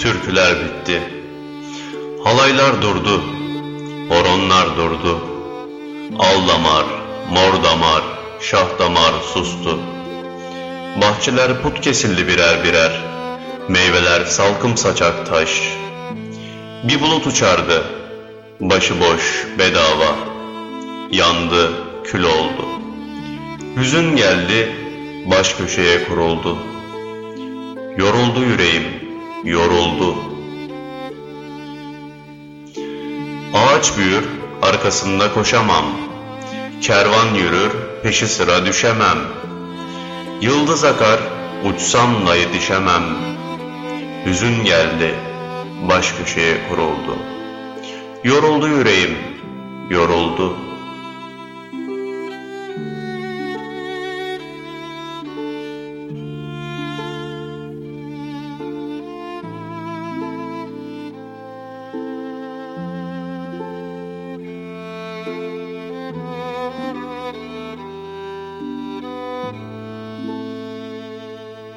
türküler bitti. Halaylar durdu, horonlar durdu. Al damar, mor damar, şah damar sustu. Bahçeler put kesildi birer birer. Meyveler salkım saçak taş. Bir bulut uçardı, başıboş, bedava. Yandı, kül oldu. Hüzün geldi, baş köşeye kuruldu. Yoruldu yüreğim, yoruldu. Ağaç büyür, arkasında koşamam. Kervan yürür, peşi sıra düşemem. Yıldız akar, uçsam da yetişemem. Hüzün geldi, baş köşeye kuruldu. Yoruldu yüreğim, yoruldu.